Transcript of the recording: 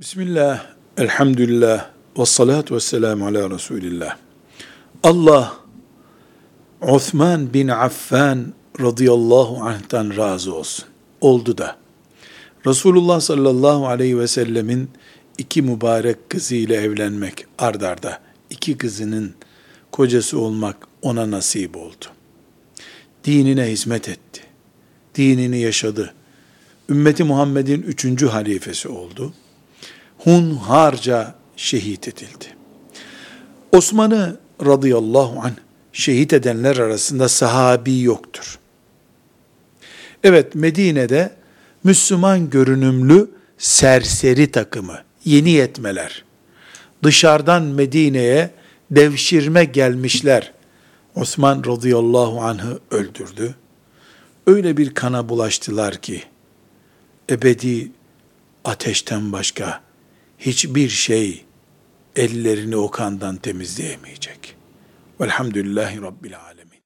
Bismillah, elhamdülillah, ve salatu ve selamu ala Resulillah. Allah, Osman bin Affan radıyallahu anh'tan razı olsun. Oldu da. Resulullah sallallahu aleyhi ve sellemin iki mübarek kızıyla evlenmek ardarda, iki kızının kocası olmak ona nasip oldu. Dinine hizmet etti. Dinini yaşadı. Ümmeti Muhammed'in üçüncü halifesi oldu hunharca şehit edildi. Osman'ı radıyallahu anh şehit edenler arasında sahabi yoktur. Evet Medine'de Müslüman görünümlü serseri takımı, yeni yetmeler, dışarıdan Medine'ye devşirme gelmişler. Osman radıyallahu anh'ı öldürdü. Öyle bir kana bulaştılar ki, ebedi ateşten başka hiçbir şey ellerini o kandan temizleyemeyecek. Velhamdülillahi Rabbil Alemin.